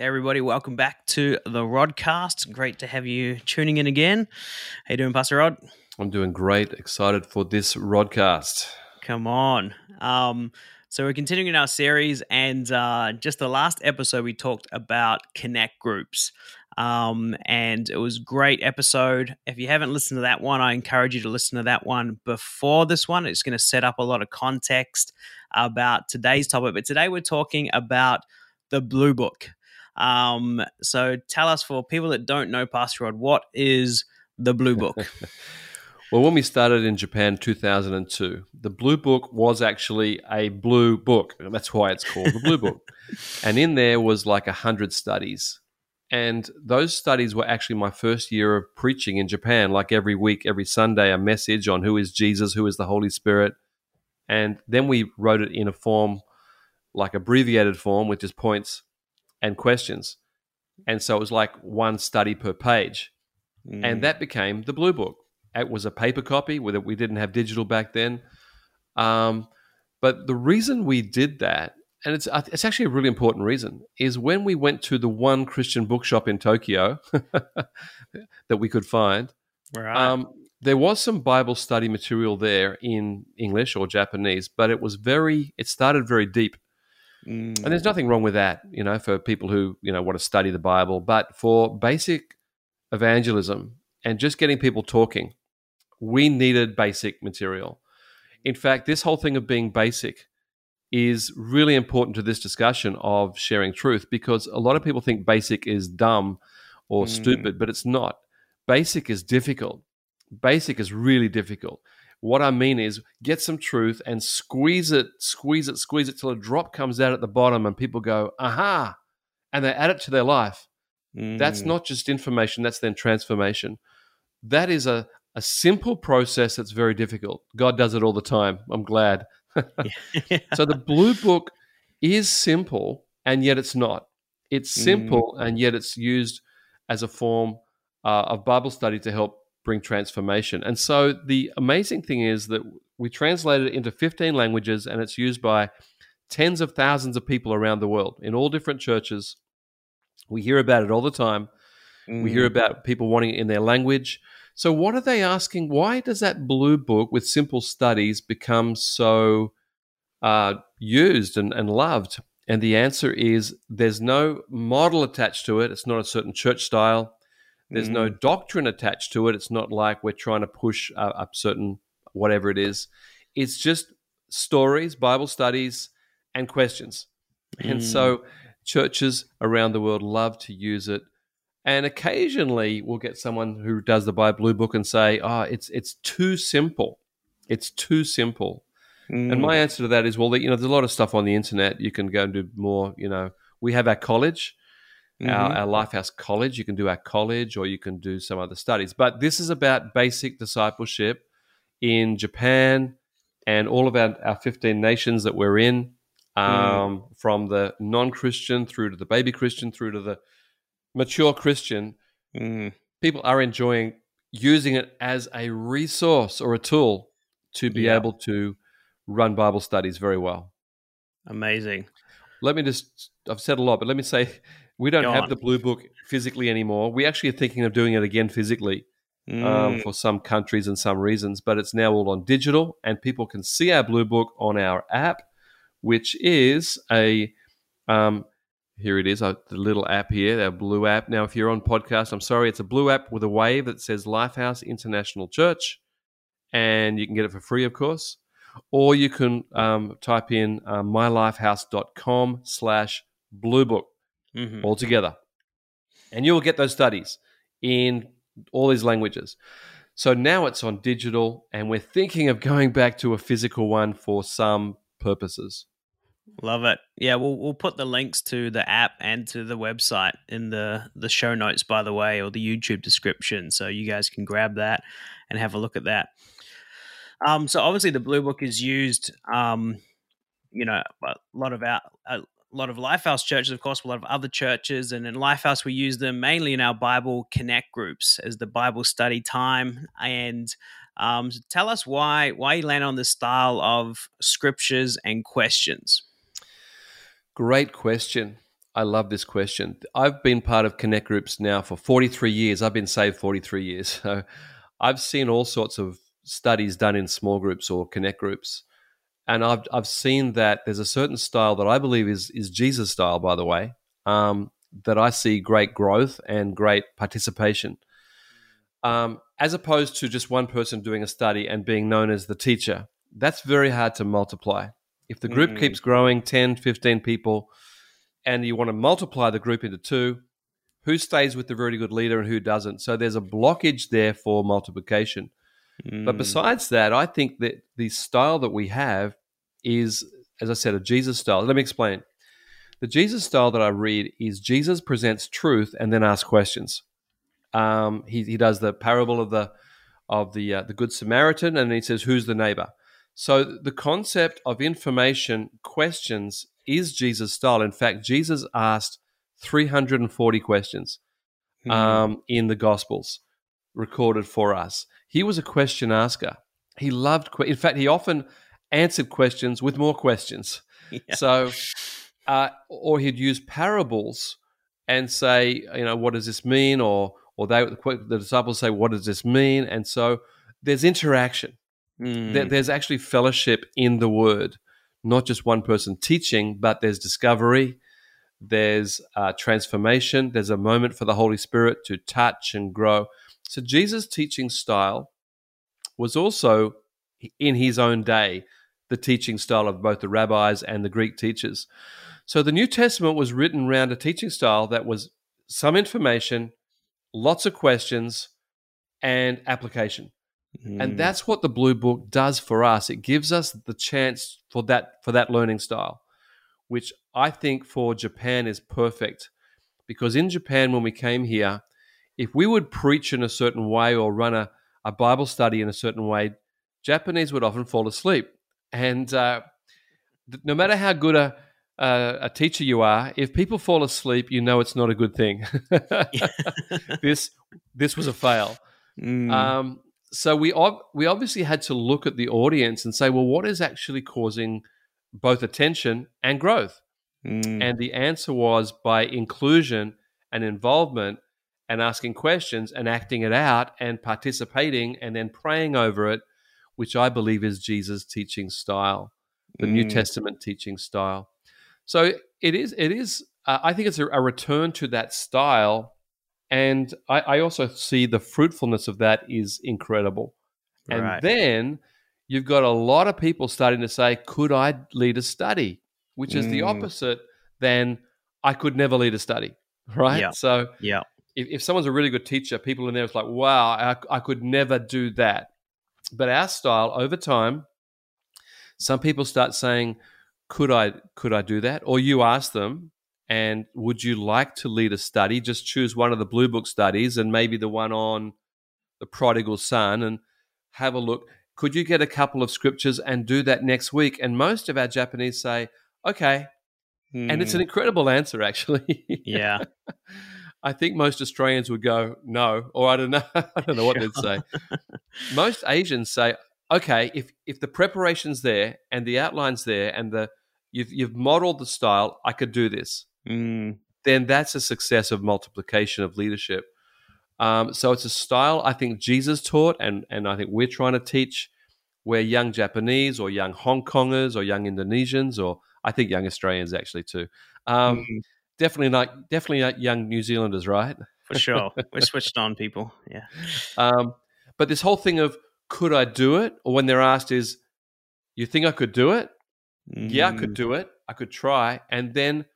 Hey everybody, welcome back to the Rodcast. Great to have you tuning in again. How you doing, Pastor Rod? I'm doing great. Excited for this Rodcast. Come on. Um, so we're continuing in our series, and uh, just the last episode we talked about connect groups. Um, and it was great episode. If you haven't listened to that one, I encourage you to listen to that one before this one. It's going to set up a lot of context about today's topic. But today we're talking about the Blue Book. Um, so tell us for people that don't know, Pastor Rod, what is the Blue Book? well, when we started in Japan 2002, the Blue Book was actually a blue book. That's why it's called the Blue Book. and in there was like a hundred studies. And those studies were actually my first year of preaching in Japan, like every week, every Sunday, a message on who is Jesus, who is the Holy Spirit. And then we wrote it in a form, like abbreviated form, with just points and questions. And so it was like one study per page. Mm. And that became the Blue Book. It was a paper copy, with it. we didn't have digital back then. Um, but the reason we did that, and it's it's actually a really important reason, is when we went to the one Christian bookshop in Tokyo that we could find. Right. Um, there was some Bible study material there in English or Japanese, but it was very. It started very deep Mm. And there's nothing wrong with that, you know, for people who, you know, want to study the Bible. But for basic evangelism and just getting people talking, we needed basic material. In fact, this whole thing of being basic is really important to this discussion of sharing truth because a lot of people think basic is dumb or mm. stupid, but it's not. Basic is difficult. Basic is really difficult. What I mean is get some truth and squeeze it, squeeze it, squeeze it till a drop comes out at the bottom and people go, aha, and they add it to their life. Mm. That's not just information, that's then transformation. That is a, a simple process that's very difficult. God does it all the time. I'm glad. so the blue book is simple and yet it's not. It's simple mm. and yet it's used as a form uh, of Bible study to help bring transformation. And so the amazing thing is that we translated it into 15 languages and it's used by tens of thousands of people around the world in all different churches. We hear about it all the time. Mm. We hear mm. about people wanting it in their language. So, what are they asking? Why does that blue book with simple studies become so uh, used and, and loved? And the answer is there's no model attached to it. It's not a certain church style. There's mm. no doctrine attached to it. It's not like we're trying to push a certain whatever it is. It's just stories, Bible studies, and questions. Mm. And so churches around the world love to use it. And occasionally we'll get someone who does the Bible Blue Book and say, oh, it's, it's too simple. It's too simple. Mm. And my mm. answer to that is, well, you know, there's a lot of stuff on the internet. You can go and do more, you know. We have our college mm-hmm. our, our Lifehouse College. You can do our college or you can do some other studies. But this is about basic discipleship in Japan and all of our, our 15 nations that we're in, mm. um, mm. from the non Christian through to the baby Christian through to the mature Christian. Mm. People are enjoying using it as a resource or a tool to be yeah. able to run Bible studies very well. Amazing. Let me just, I've said a lot, but let me say we don't Go have on. the blue book physically anymore. We actually are thinking of doing it again physically um, mm. um, for some countries and some reasons, but it's now all on digital, and people can see our blue book on our app, which is a um, here it is, uh, the little app here, our blue app. Now, if you're on podcast, I'm sorry, it's a blue app with a wave that says Lifehouse International Church, and you can get it for free, of course. Or you can um, type in uh, mylifehouse.com slash blue book mm-hmm. altogether. And you will get those studies in all these languages. So now it's on digital, and we're thinking of going back to a physical one for some purposes. Love it. Yeah, we'll we'll put the links to the app and to the website in the the show notes, by the way, or the YouTube description, so you guys can grab that and have a look at that. Um, so obviously the Blue Book is used, um, you know, a lot of our a lot of Lifehouse churches, of course, a lot of other churches. And in Lifehouse, we use them mainly in our Bible Connect groups as the Bible study time. And um, tell us why why you land on this style of scriptures and questions. Great question. I love this question. I've been part of Connect groups now for 43 years. I've been saved 43 years. So I've seen all sorts of studies done in small groups or Connect groups. And I've, I've seen that there's a certain style that I believe is, is Jesus style, by the way, um, that I see great growth and great participation. Um, as opposed to just one person doing a study and being known as the teacher. That's very hard to multiply. If the group mm-hmm. keeps growing 10, 15 people, and you want to multiply the group into two, who stays with the really good leader and who doesn't? So there's a blockage there for multiplication. Mm. But besides that, I think that the style that we have is, as I said, a Jesus style. Let me explain. The Jesus style that I read is Jesus presents truth and then asks questions. Um, he, he does the parable of the of the uh, the good Samaritan, and he says, "Who's the neighbor?" So the concept of information questions is Jesus' style. In fact, Jesus asked 340 questions mm-hmm. um, in the Gospels recorded for us. He was a question asker. He loved. Que- in fact, he often answered questions with more questions. Yeah. So, uh, or he'd use parables and say, you know, what does this mean? Or or they the disciples say, what does this mean? And so there's interaction. Mm. There's actually fellowship in the word, not just one person teaching, but there's discovery, there's uh, transformation, there's a moment for the Holy Spirit to touch and grow. So Jesus' teaching style was also in his own day the teaching style of both the rabbis and the Greek teachers. So the New Testament was written around a teaching style that was some information, lots of questions, and application. Mm. And that's what the Blue Book does for us. It gives us the chance for that for that learning style, which I think for Japan is perfect. Because in Japan, when we came here, if we would preach in a certain way or run a, a Bible study in a certain way, Japanese would often fall asleep. And uh, no matter how good a, a, a, teacher you are, if people fall asleep, you know it's not a good thing. this this was a fail. Mm. Um, so we we obviously had to look at the audience and say, well, what is actually causing both attention and growth? Mm. And the answer was by inclusion and involvement and asking questions and acting it out and participating and then praying over it, which I believe is Jesus' teaching style, the mm. New Testament teaching style. So it is. It is. Uh, I think it's a, a, return to that style, and I, I, also see the fruitfulness of that is incredible. And right. then you've got a lot of people starting to say, "Could I lead a study?" Which is mm. the opposite than I could never lead a study. Right. Yeah. So yeah if, if someone's a really good teacher, people in there is like, wow, I, I could never do that. But our style over time, some people start saying, could I could I do that? Or you ask them, and would you like to lead a study? Just choose one of the blue book studies and maybe the one on the prodigal son and have a look. Could you get a couple of scriptures and do that next week? And most of our Japanese say, okay. And it's an hmm. incredible answer, actually. yeah. I think most Australians would go no, or I don't know. I don't know what they'd say. most Asians say, okay, if if the preparation's there and the outline's there and the you've you've modeled the style, I could do this. Mm. Then that's a success of multiplication of leadership. Um, so it's a style I think Jesus taught, and and I think we're trying to teach where young Japanese or young Hong Kongers or young Indonesians or I think young Australians actually too. Um, mm definitely not definitely not young New Zealanders, right? For sure, we're switched on people. Yeah. Um, but this whole thing of could I do it, or when they're asked is, you think I could do it? Mm. Yeah, I could mm. do it. I could try, and then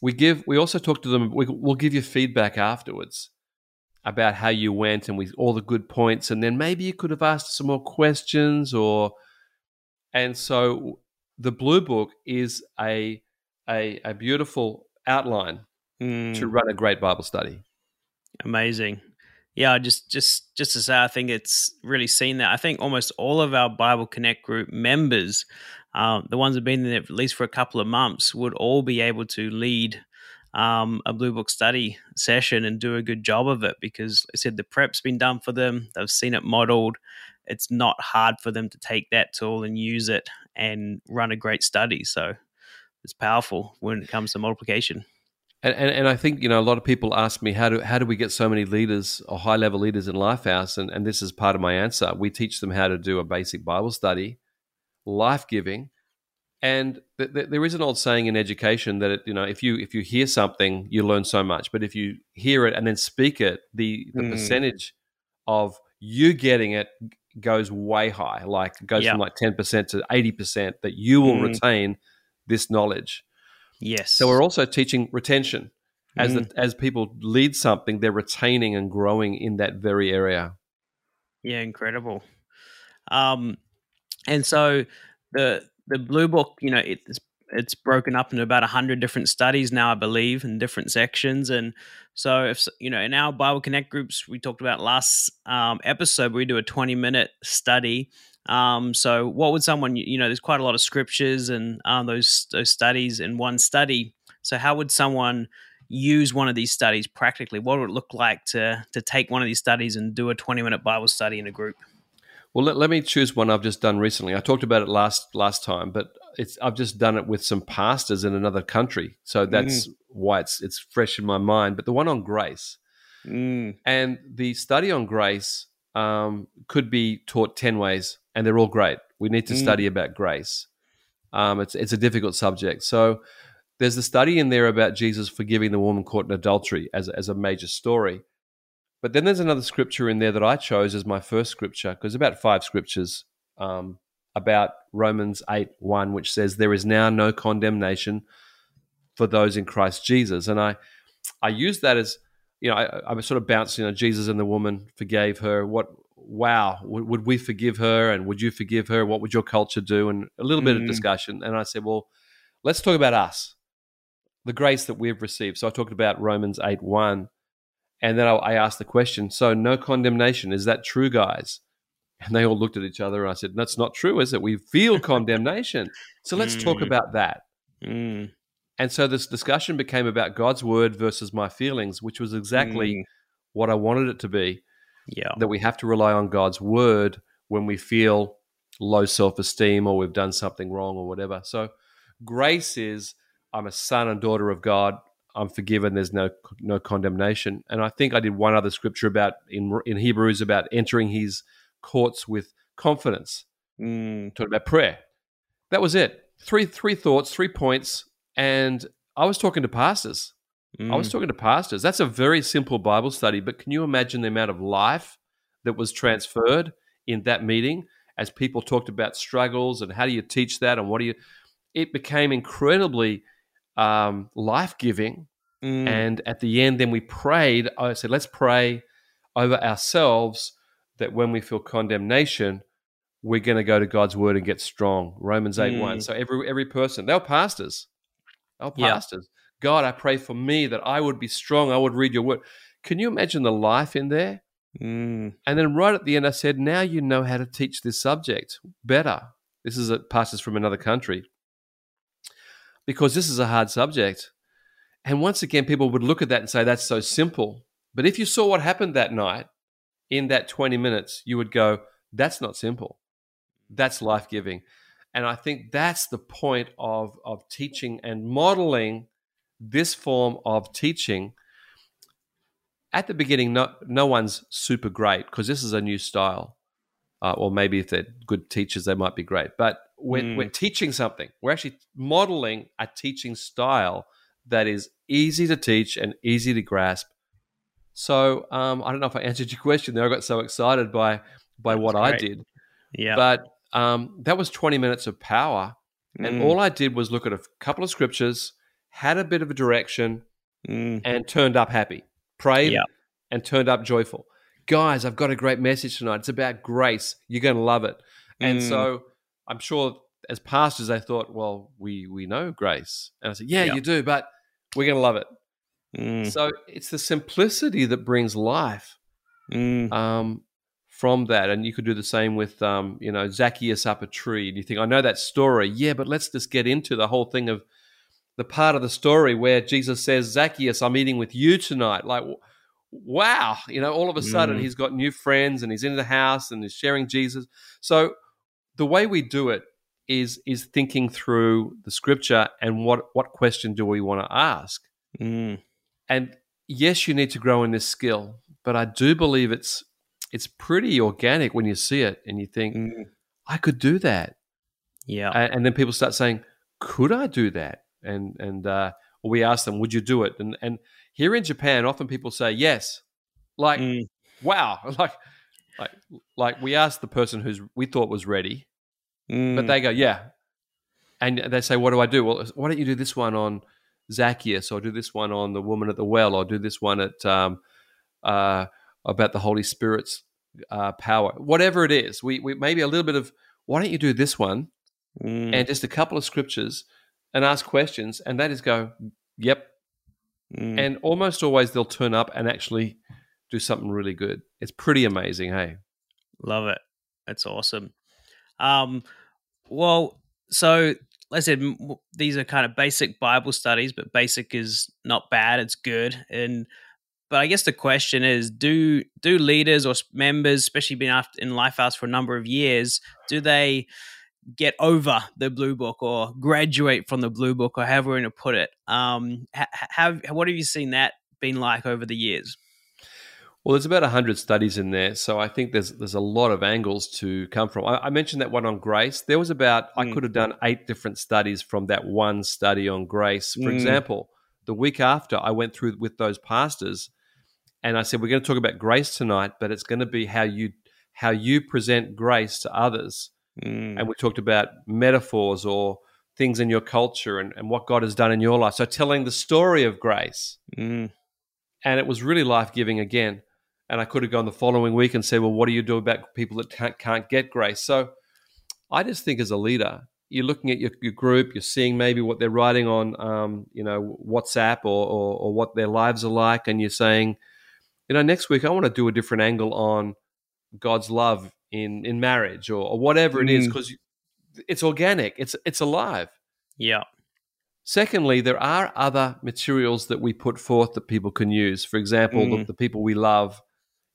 we give. We also talk to them. We, we'll give you feedback afterwards about how you went and we all the good points, and then maybe you could have asked some more questions, or and so the blue book is a a, a beautiful outline mm. to run a great Bible study. Amazing. Yeah, just just just to say, I think it's really seen that. I think almost all of our Bible Connect group members, uh, the ones that have been there at least for a couple of months, would all be able to lead um, a Blue Book study session and do a good job of it because I said the prep's been done for them. They've seen it modeled. It's not hard for them to take that tool and use it and run a great study. So it's powerful when it comes to multiplication. And, and, and I think you know a lot of people ask me how do how do we get so many leaders or high level leaders in Lifehouse, and and this is part of my answer. We teach them how to do a basic Bible study, life giving, and th- th- there is an old saying in education that it, you know if you if you hear something you learn so much, but if you hear it and then speak it, the the mm. percentage of you getting it goes way high, like goes yep. from like ten percent to eighty percent that you will mm. retain this knowledge. Yes. So we're also teaching retention. As mm. the, as people lead something, they're retaining and growing in that very area. Yeah, incredible. Um, and so the the blue book, you know, it's it's broken up into about a hundred different studies now, I believe, in different sections. And so, if you know, in our Bible Connect groups, we talked about last um, episode, we do a twenty minute study um, so, what would someone, you know, there's quite a lot of scriptures and um, those those studies in one study. So, how would someone use one of these studies practically? What would it look like to to take one of these studies and do a 20 minute Bible study in a group? Well, let, let me choose one I've just done recently. I talked about it last last time, but it's I've just done it with some pastors in another country, so that's mm. why it's it's fresh in my mind. But the one on grace, mm. and the study on grace um, could be taught 10 ways, and they're all great. We need to mm. study about grace. Um, it's, it's a difficult subject. So there's the study in there about Jesus forgiving the woman caught in adultery as, as a major story. But then there's another scripture in there that I chose as my first scripture, because about five scriptures um, about Romans 8 1, which says, There is now no condemnation for those in Christ Jesus. And I, I use that as you know, I, I was sort of bouncing. You know, Jesus and the woman forgave her. What? Wow, would, would, we forgive her? And would you forgive her? What would your culture do? And a little mm. bit of mm. discussion. And I said, well, let's talk about us, the grace that we've received. So I talked about Romans eight one, and then I, I asked the question. So no condemnation is that true, guys? And they all looked at each other. And I said, that's not true, is it? We feel condemnation. So let's mm. talk about that. Mm. And so this discussion became about God's word versus my feelings, which was exactly mm. what I wanted it to be. Yeah. That we have to rely on God's word when we feel low self esteem or we've done something wrong or whatever. So grace is I'm a son and daughter of God. I'm forgiven. There's no no condemnation. And I think I did one other scripture about in in Hebrews about entering His courts with confidence. Mm. Talking about prayer. That was it. Three three thoughts, three points and I was talking to pastors. Mm. I was mm. talking to pastors. That's a very simple Bible study, but can you imagine the amount of life that was transferred in that meeting as people talked about struggles and how do you teach that and what do you? It became incredibly um, life giving. Mm. And at the end, then we prayed. I said, let's pray over ourselves that when we feel condemnation, we're going to go to God's word and get strong. Romans 8 mm. 1. So every every person, they were pastors our pastors. Yeah. God, I pray for me that I would be strong. I would read your word. Can you imagine the life in there? Mm. And then right at the end, I said, now you know how to teach this subject better. This is a pastors from another country because this is a hard subject. And once again, people would look at that and say, that's so simple. But if you saw what happened that night in that 20 minutes, you would go, that's not simple. That's life giving. And I think that's the point of, of teaching and modeling this form of teaching. At the beginning, no, no one's super great because this is a new style. Uh, or maybe if they're good teachers, they might be great. But we're, mm. we're teaching something. We're actually modeling a teaching style that is easy to teach and easy to grasp. So um, I don't know if I answered your question there. I got so excited by by That's what great. I did. Yeah. But um, that was 20 minutes of power. And mm. all I did was look at a couple of scriptures, had a bit of a direction, mm. and turned up happy. Prayed and turned up joyful. Guys, I've got a great message tonight. It's about grace. You're going to love it. And mm. so I'm sure as pastors, they thought, well, we, we know grace. And I said, yeah, you do, but we're going to love it. Mm. So it's the simplicity that brings life. Mm. Um, from that. And you could do the same with, um, you know, Zacchaeus up a tree. And you think, I know that story. Yeah, but let's just get into the whole thing of the part of the story where Jesus says, Zacchaeus, I'm eating with you tonight. Like, wow, you know, all of a sudden mm. he's got new friends and he's in the house and he's sharing Jesus. So the way we do it is is thinking through the scripture and what what question do we want to ask? Mm. And yes, you need to grow in this skill, but I do believe it's it's pretty organic when you see it and you think, Mm. I could do that. Yeah. And, and then people start saying, could I do that? And and uh, we ask them, would you do it? And and here in Japan, often people say yes, like Mm. wow, like like like we asked the person who's we thought was ready, but Mm. they go yeah, and they say, what do I do? Well, why don't you do this one on Zacchaeus, or do this one on the woman at the well, or do this one at um, uh, about the Holy Spirit's uh, power, whatever it is. We, we maybe a little bit of why don't you do this one Mm. and just a couple of scriptures and ask questions, and that is go, yep. Mm. And almost always they'll turn up and actually do something really good. It's pretty amazing, hey. Love it. That's awesome. Um, well, so like I said, these are kind of basic Bible studies, but basic is not bad; it's good. And but I guess the question is: do do leaders or members, especially been after in Lifehouse for a number of years, do they get over the blue book or graduate from the blue book, or however you want to put it? Um, ha- ha- have what have you seen that been like over the years? Well, there's about hundred studies in there, so I think there's there's a lot of angles to come from. I, I mentioned that one on grace. There was about I Mm. could have done eight different studies from that one study on grace. For Mm. example, the week after, I went through with those pastors, and I said, "We're going to talk about grace tonight, but it's going to be how you how you present grace to others." Mm. And we talked about metaphors or things in your culture and, and what God has done in your life. So telling the story of grace Mm. and it was really life giving again. And I could have gone the following week and said, "Well, what do you do about people that can't, can't get grace?" So I just think as a leader, you're looking at your, your group, you're seeing maybe what they're writing on, um, you know, WhatsApp or, or, or what their lives are like, and you're saying, you know, next week I want to do a different angle on God's love in in marriage or, or whatever it is Mm. because it's organic, it's it's alive. Yeah. Secondly, there are other materials that we put forth that people can use. For example, the, Mm. the people we love,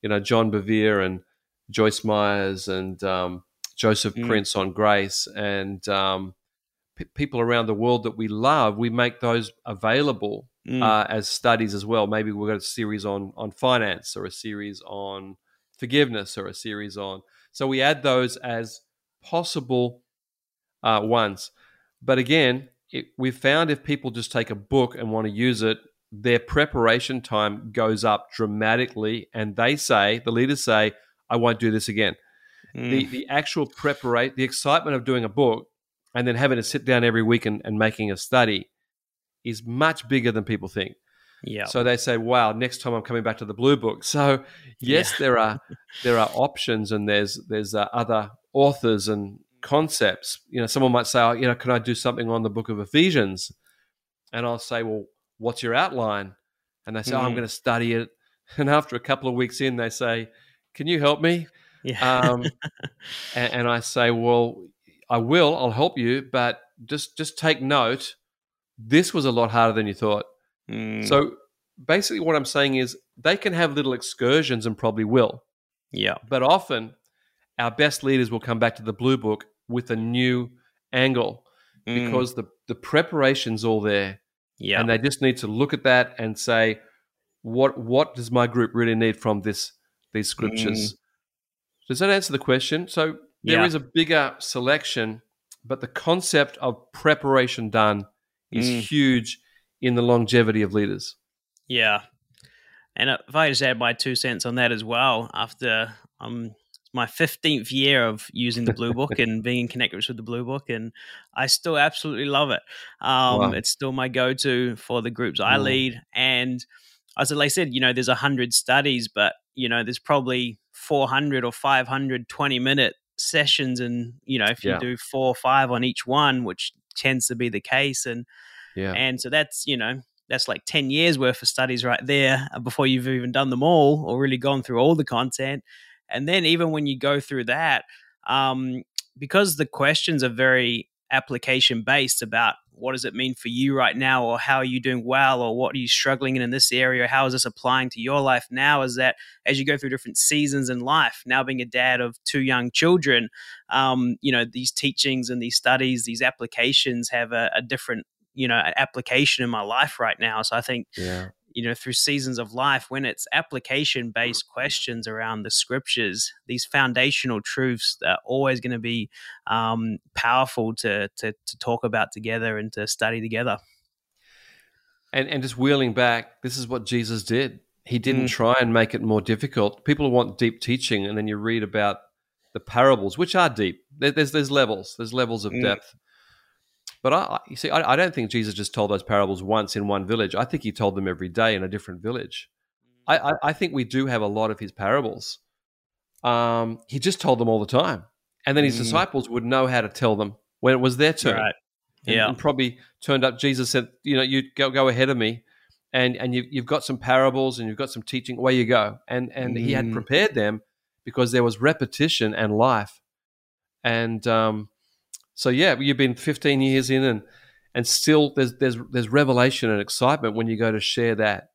you know, John Bevere and Joyce Meyers and um, Joseph Mm. Prince on grace, and um, p- people around the world that we love. We make those available Mm. uh, as studies as well. Maybe we've got a series on on finance, or a series on forgiveness, or a series on. So we add those as possible uh, ones. But again, it, we've found if people just take a book and want to use it, their preparation time goes up dramatically, and they say the leaders say, "I won't do this again." Mm. The the actual preparation, the excitement of doing a book and then having to sit down every week and, and making a study is much bigger than people think. yeah. So they say, "Wow, next time I'm coming back to the blue book." So yes, Yeah. there are there are options, and there's there's uh, other authors and concepts. You know, someone might say, oh, "You know, can I do something on the book of Ephesians?" And I'll say, "Well, what's your outline?" And they say, oh, "I'm Mm. going to study it." And after a couple of weeks in, they say, "Can you help me?" Yeah. Um, and, and I say, "Well, I will. I'll help you, but just just take note. This was a lot harder than you thought." Mm. So basically, what I'm saying is they can have little excursions and probably will, yeah. but often our best leaders will come back to the blue book with a new angle Mm. because the, the preparation's all there. yeah. And they just need to look at that and say, what what does my group really need from this these scriptures? Does that answer the question? So there is Yeah. a bigger selection, but the concept of preparation done is Mm. huge in the longevity of leaders. Yeah. And if I just add my two cents on that as well, after um my 15th year of using the Blue Book and being in connect groups with the Blue Book, and I still absolutely love it. Um, Wow. It's still my go to for the groups I Mm. lead. And as I said, you know, there's a 100 studies, but, you know, there's probably 400 or 500 20 minute sessions. And, you know, if you Yeah. do four or five on each one, which tends to be the case, and Yeah. and so that's, you know, that's like 10 years worth of studies right there uh, before you've even done them all or really gone through all the content. And then even when you go through that, um, because the questions are very application based about what does it mean for you right now or how are you doing well or what are you struggling in in this area how is this applying to your life now is that as you go through different seasons in life now being a dad of two young children um, you know these teachings and these studies these applications have a, a different you know application in my life right now. So I think Yeah. You know through seasons of life when it's application based questions around the scriptures these foundational truths are always going to be um, powerful to, to to talk about together and to study together And and just wheeling back, this is what Jesus did. He didn't Mm. try and make it more difficult. People want deep teaching, and then you read about the parables, which are deep. There's there's levels. There's levels of Mm. depth. But I, you see, I, I don't think Jesus just told those parables once in one village. I think he told them every day in a different village. I, I, I think we do have a lot of his parables. Um, he just told them all the time, and then his Mm. disciples would know how to tell them when it was their turn right and, Yeah. and probably turned up. Jesus said, "You know, you go go ahead of me, and and you, you've got some parables and you've got some teaching. Away you go." And and he had Mm. prepared them because there was repetition and life, and um, so yeah, you've been 15 years in, and and still there's there's there's revelation and excitement when you go to share that,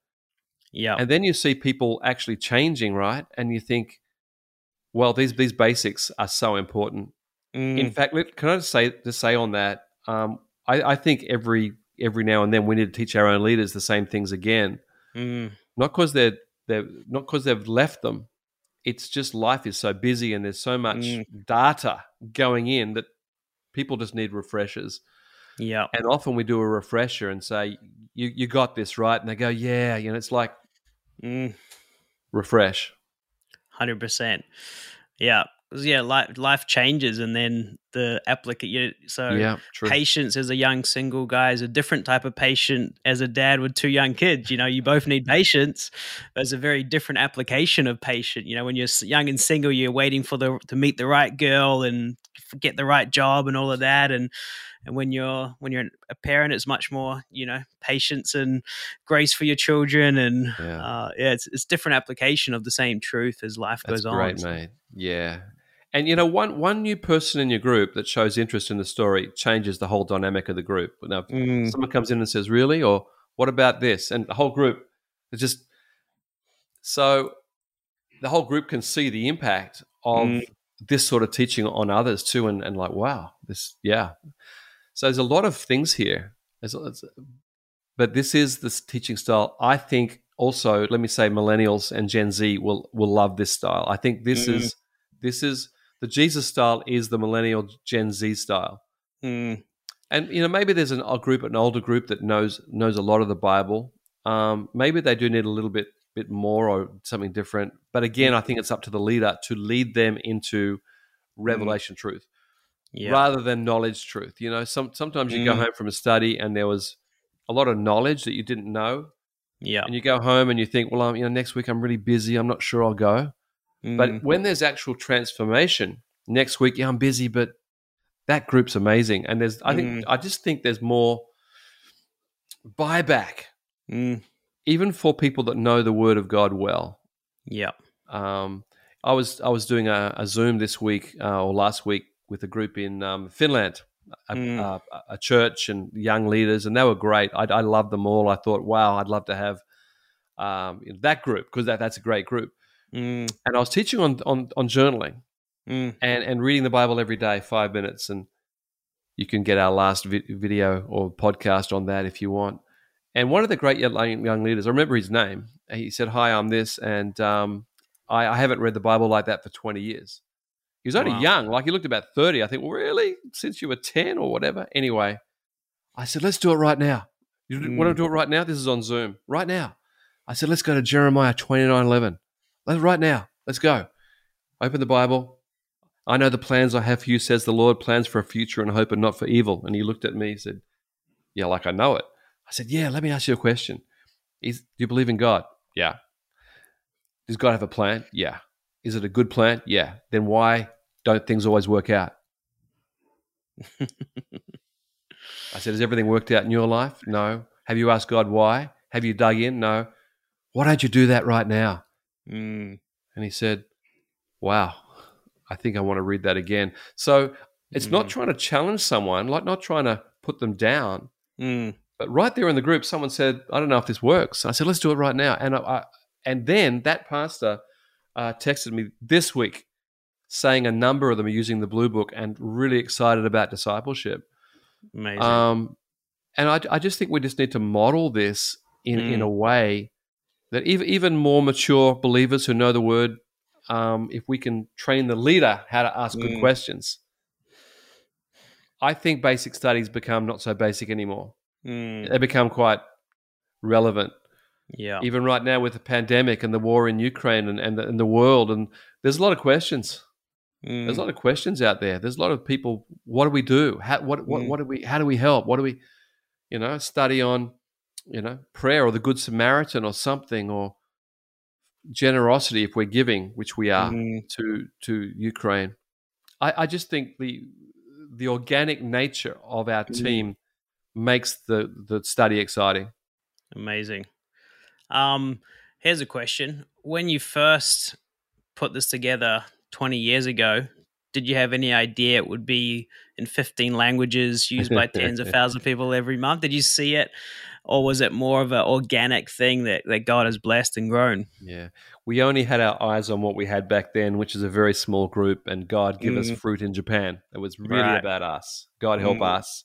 yeah and then you see people actually changing, right? And you think, well, these these basics are so important. Mm, In fact, can I just say to say on that? Um, I, I think every every now and then we need to teach our own leaders the same things again. mm, Not because they're they're not because they've left them. It's just life is so busy and there's so much Mm. data going in that people just need refreshers. yeah And often we do a refresher and say, "You you got this right," and they go, "Yeah," you know, it's like mm. refresh. Hundred percent. Yeah, 'Cause, yeah. Life life changes, and then the applicant. You so yeah, true. patience as a young single guy is a different type of patient as a dad with two young kids. You know, you both need patience. There's a very different application of patient. You know, when you're young and single, you're waiting for the to meet the right girl and get the right job and all of that. And and when you're when you're a parent, it's much more you know patience and grace for your children. And Yeah. uh, yeah, it's it's different application of the same truth as life That's goes great, on. So- mate. Yeah. And you know, one one new person in your group that shows interest in the story changes the whole dynamic of the group. Now, Mm, someone comes in and says, "Really?" or "What about this?" and the whole group, it's just so the whole group can see the impact of Mm. this sort of teaching on others too, and, and like, wow, this, yeah. So there's a lot of things here. There's, it's- but this is this teaching style. I think also, let me say, millennials and Gen Z will will love this style. I think this Mm. is this is the Jesus style is the millennial Gen Z style. mm, And you know, maybe there's an, a group, an older group that knows knows a lot of the Bible. Um, maybe they do need a little bit bit more or something different. But again, I think it's up to the leader to lead them into revelation truth yeah. rather than knowledge truth. You know, some sometimes you go Mm. home from a study and there was a lot of knowledge that you didn't know, Yeah. and you go home and you think, well, I'm, you know, next week I'm really busy. I'm not sure I'll go. But Mm, when there's actual transformation, next week, yeah, I'm busy, but that group's amazing. And there's, I think, Mm. I just think there's more buyback, mm, even for people that know the Word of God well. yeah. Um, I was I was doing a, a Zoom this week uh, or last week with a group in um, Finland, a, Mm. a, a church and young leaders, and they were great. I, I loved them all. I thought, wow, I'd love to have um, that group because that, that's a great group. Mm, And I was teaching on on, on journaling. mm, and and reading the Bible every day, five minutes, and you can get our last vi- video or podcast on that if you want. And one of the great young, young leaders, I remember his name. He said, "Hi, I'm this, and um, I, I haven't read the Bible like that for 20 years." He was only Wow. young, like he looked about 30. I think, well, really, since you were 10 or whatever. Anyway, I said, "Let's do it right now." You Mm. want to do it right now? This is on Zoom right now. I said, "Let's go to Jeremiah twenty nine 29:11. Right now. Let's go." Open the Bible. I know the plans I have for you, says the Lord, plans for a future and hope and not for evil. And he looked at me and said, Yeah, like I know it. I said, Yeah, let me ask you a question. Is, do you believe in God? Yeah. Does God have a plan? Yeah. Is it a good plan? Yeah. Then why don't things always work out? I said, Has everything worked out in your life? No. Have you asked God why? Have you dug in? No. Why don't you do that right now? Mm, And he said, Wow, I think I want to read that again. So it's not Mm. trying to challenge someone, like not trying to put them down. mm, But right there in the group, someone said, I don't know if this works. I said, Let's do it right now. And I, I and then that pastor uh, texted me this week saying a number of them are using the blue book and really excited about discipleship. amazing. Um, and I, I just think we just need to model this in, in Mm. a way that even, even more mature believers who know the word, um, if we can train the leader how to ask good Mm. questions, I think basic studies become not so basic anymore. Mm, They become quite relevant, yeah. even right now with the pandemic and the war in Ukraine and, and, the, and the world. And there's a lot of questions. Mm, There's a lot of questions out there. There's a lot of people. What do we do? How what what, Mm. what do we? How do we help? What do we? You know, study on, you know, prayer or the Good Samaritan or something or generosity if we're giving, which we are mm, to to Ukraine. I, I just think the the organic nature of our Mm. team makes the the study exciting. amazing. Um, here's a question: When you first put this together 20 years ago, did you have any idea it would be in 15 languages, used by tens of thousands of people every month? Did you see it, or was it more of an organic thing that that God has blessed and grown? Yeah. We only had our eyes on what we had back then, which is a very small group, and God give us Mm. fruit in Japan. It was really Right. about us. God help Mm. us.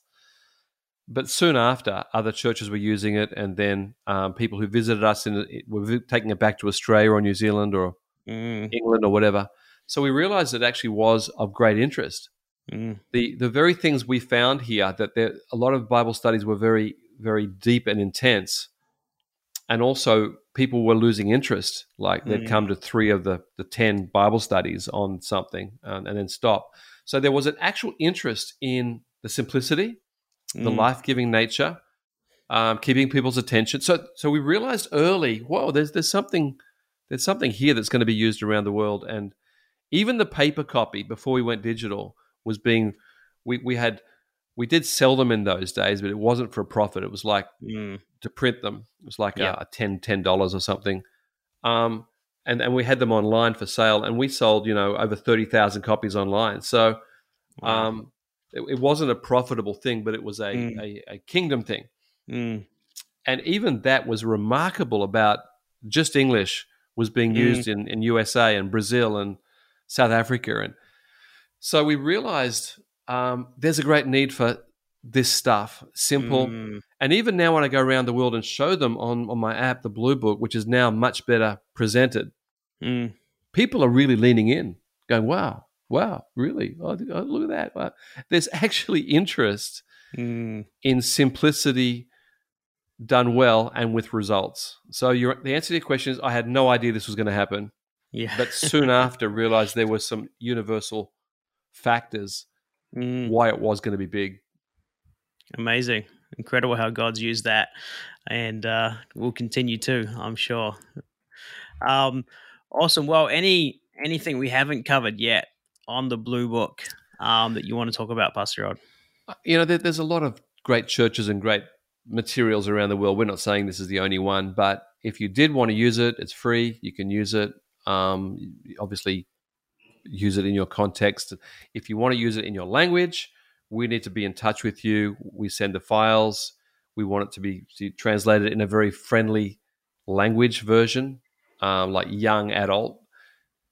But soon after, other churches were using it, and then um, people who visited us in, were taking it back to Australia or New Zealand or Mm, England or whatever. So we realized it actually was of great interest. Mm, The the very things we found here that there a lot of Bible studies were very very deep and intense, and also people were losing interest. Like they'd Mm. come to three of the the ten Bible studies on something and, and then stop. So there was an actual interest in the simplicity, the mm, life giving nature, um, keeping people's attention. So so we realized early, whoa, there's there's something there's something here that's going to be used around the world, and even the paper copy before we went digital was being we we had we did sell them in those days, but it wasn't for a profit. It was like mm, to print them. It was like Yeah. a, a 10 dollars or something. Um, and and we had them online for sale, and we sold you know over thirty thousand copies online. So wow. um, it, it wasn't a profitable thing, but it was a, Mm. a, a kingdom thing. Mm, And even that was remarkable about just English was being Mm. used in, in USA and Brazil and South Africa. And so we realized um, there's a great need for this stuff, simple. mm, And even now, when I go around the world and show them on, on my app, the Blue Book, which is now much better presented, mm, people are really leaning in, going, wow, wow, really? Oh, oh, look at that. Wow. There's actually interest mm, in simplicity done well and with results. So your, the answer to your question is I had no idea this was going to happen, yeah. but soon after realized there was some universal factors Mm. why it was going to be big. Amazing. Incredible how God's used that and uh, will continue to, I'm sure. Um, awesome. Well, any anything we haven't covered yet on the Blue Book um, that you want to talk about, Pastor Rod? Uh, You know, there, there's a lot of great churches and great materials around the world. We're not saying this is the only one, but if you did want to use it, it's free. You can use it. Um, obviously, use it in your context. If you want to use it in your language, we need to be in touch with you. We send the files. We want it to be to translated in a very friendly language version, um, like young adult.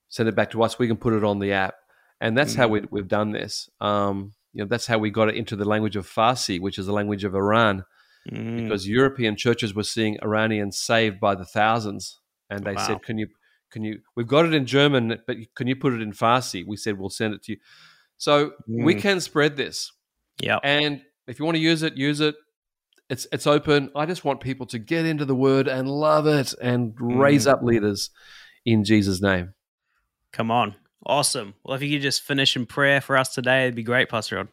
Send it back to us. We can put it on the app, and that's how we, we've done this. Um, you know, that's how we got it into the language of Farsi, which is the language of Iran Mm, because European churches were seeing Iranians saved by the thousands, and they Wow. said, "Can you, can you? We've got it in German, but can you put it in Farsi?" We said, "We'll send it to you." So we Mm. can spread this, yeah. and if you want to use it, use it. It's it's open. I just want people to get into the Word and love it, and raise Mm. up leaders in Jesus' name. Come on. Awesome. Well, if you could just finish in prayer for us today, it'd be great, Pastor Rod.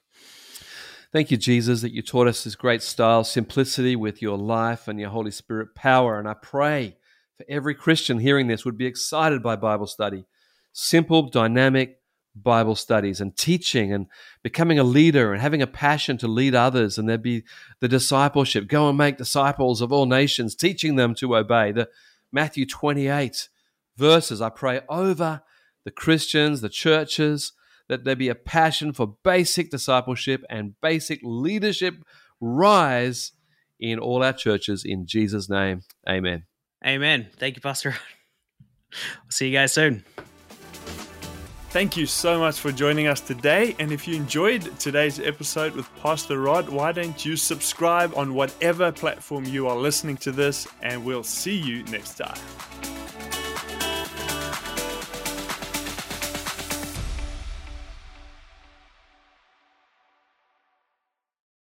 Thank you, Jesus, that you taught us this great style, simplicity with your life and your Holy Spirit power. And I pray for every Christian hearing this would be excited by Bible study. Simple, dynamic Bible studies and teaching and becoming a leader and having a passion to lead others. And there'd be the discipleship go and make disciples of all nations, teaching them to obey. The Matthew 28 verses, I pray over the Christians, the churches, that there be a passion for basic discipleship and basic leadership rise in all our churches in Jesus' name. Amen. Amen. Thank you, Pastor. We'll see you guys soon. Thank you so much for joining us today. And if you enjoyed today's episode with Pastor Rod, why don't you subscribe on whatever platform you are listening to this? And we'll see you next time.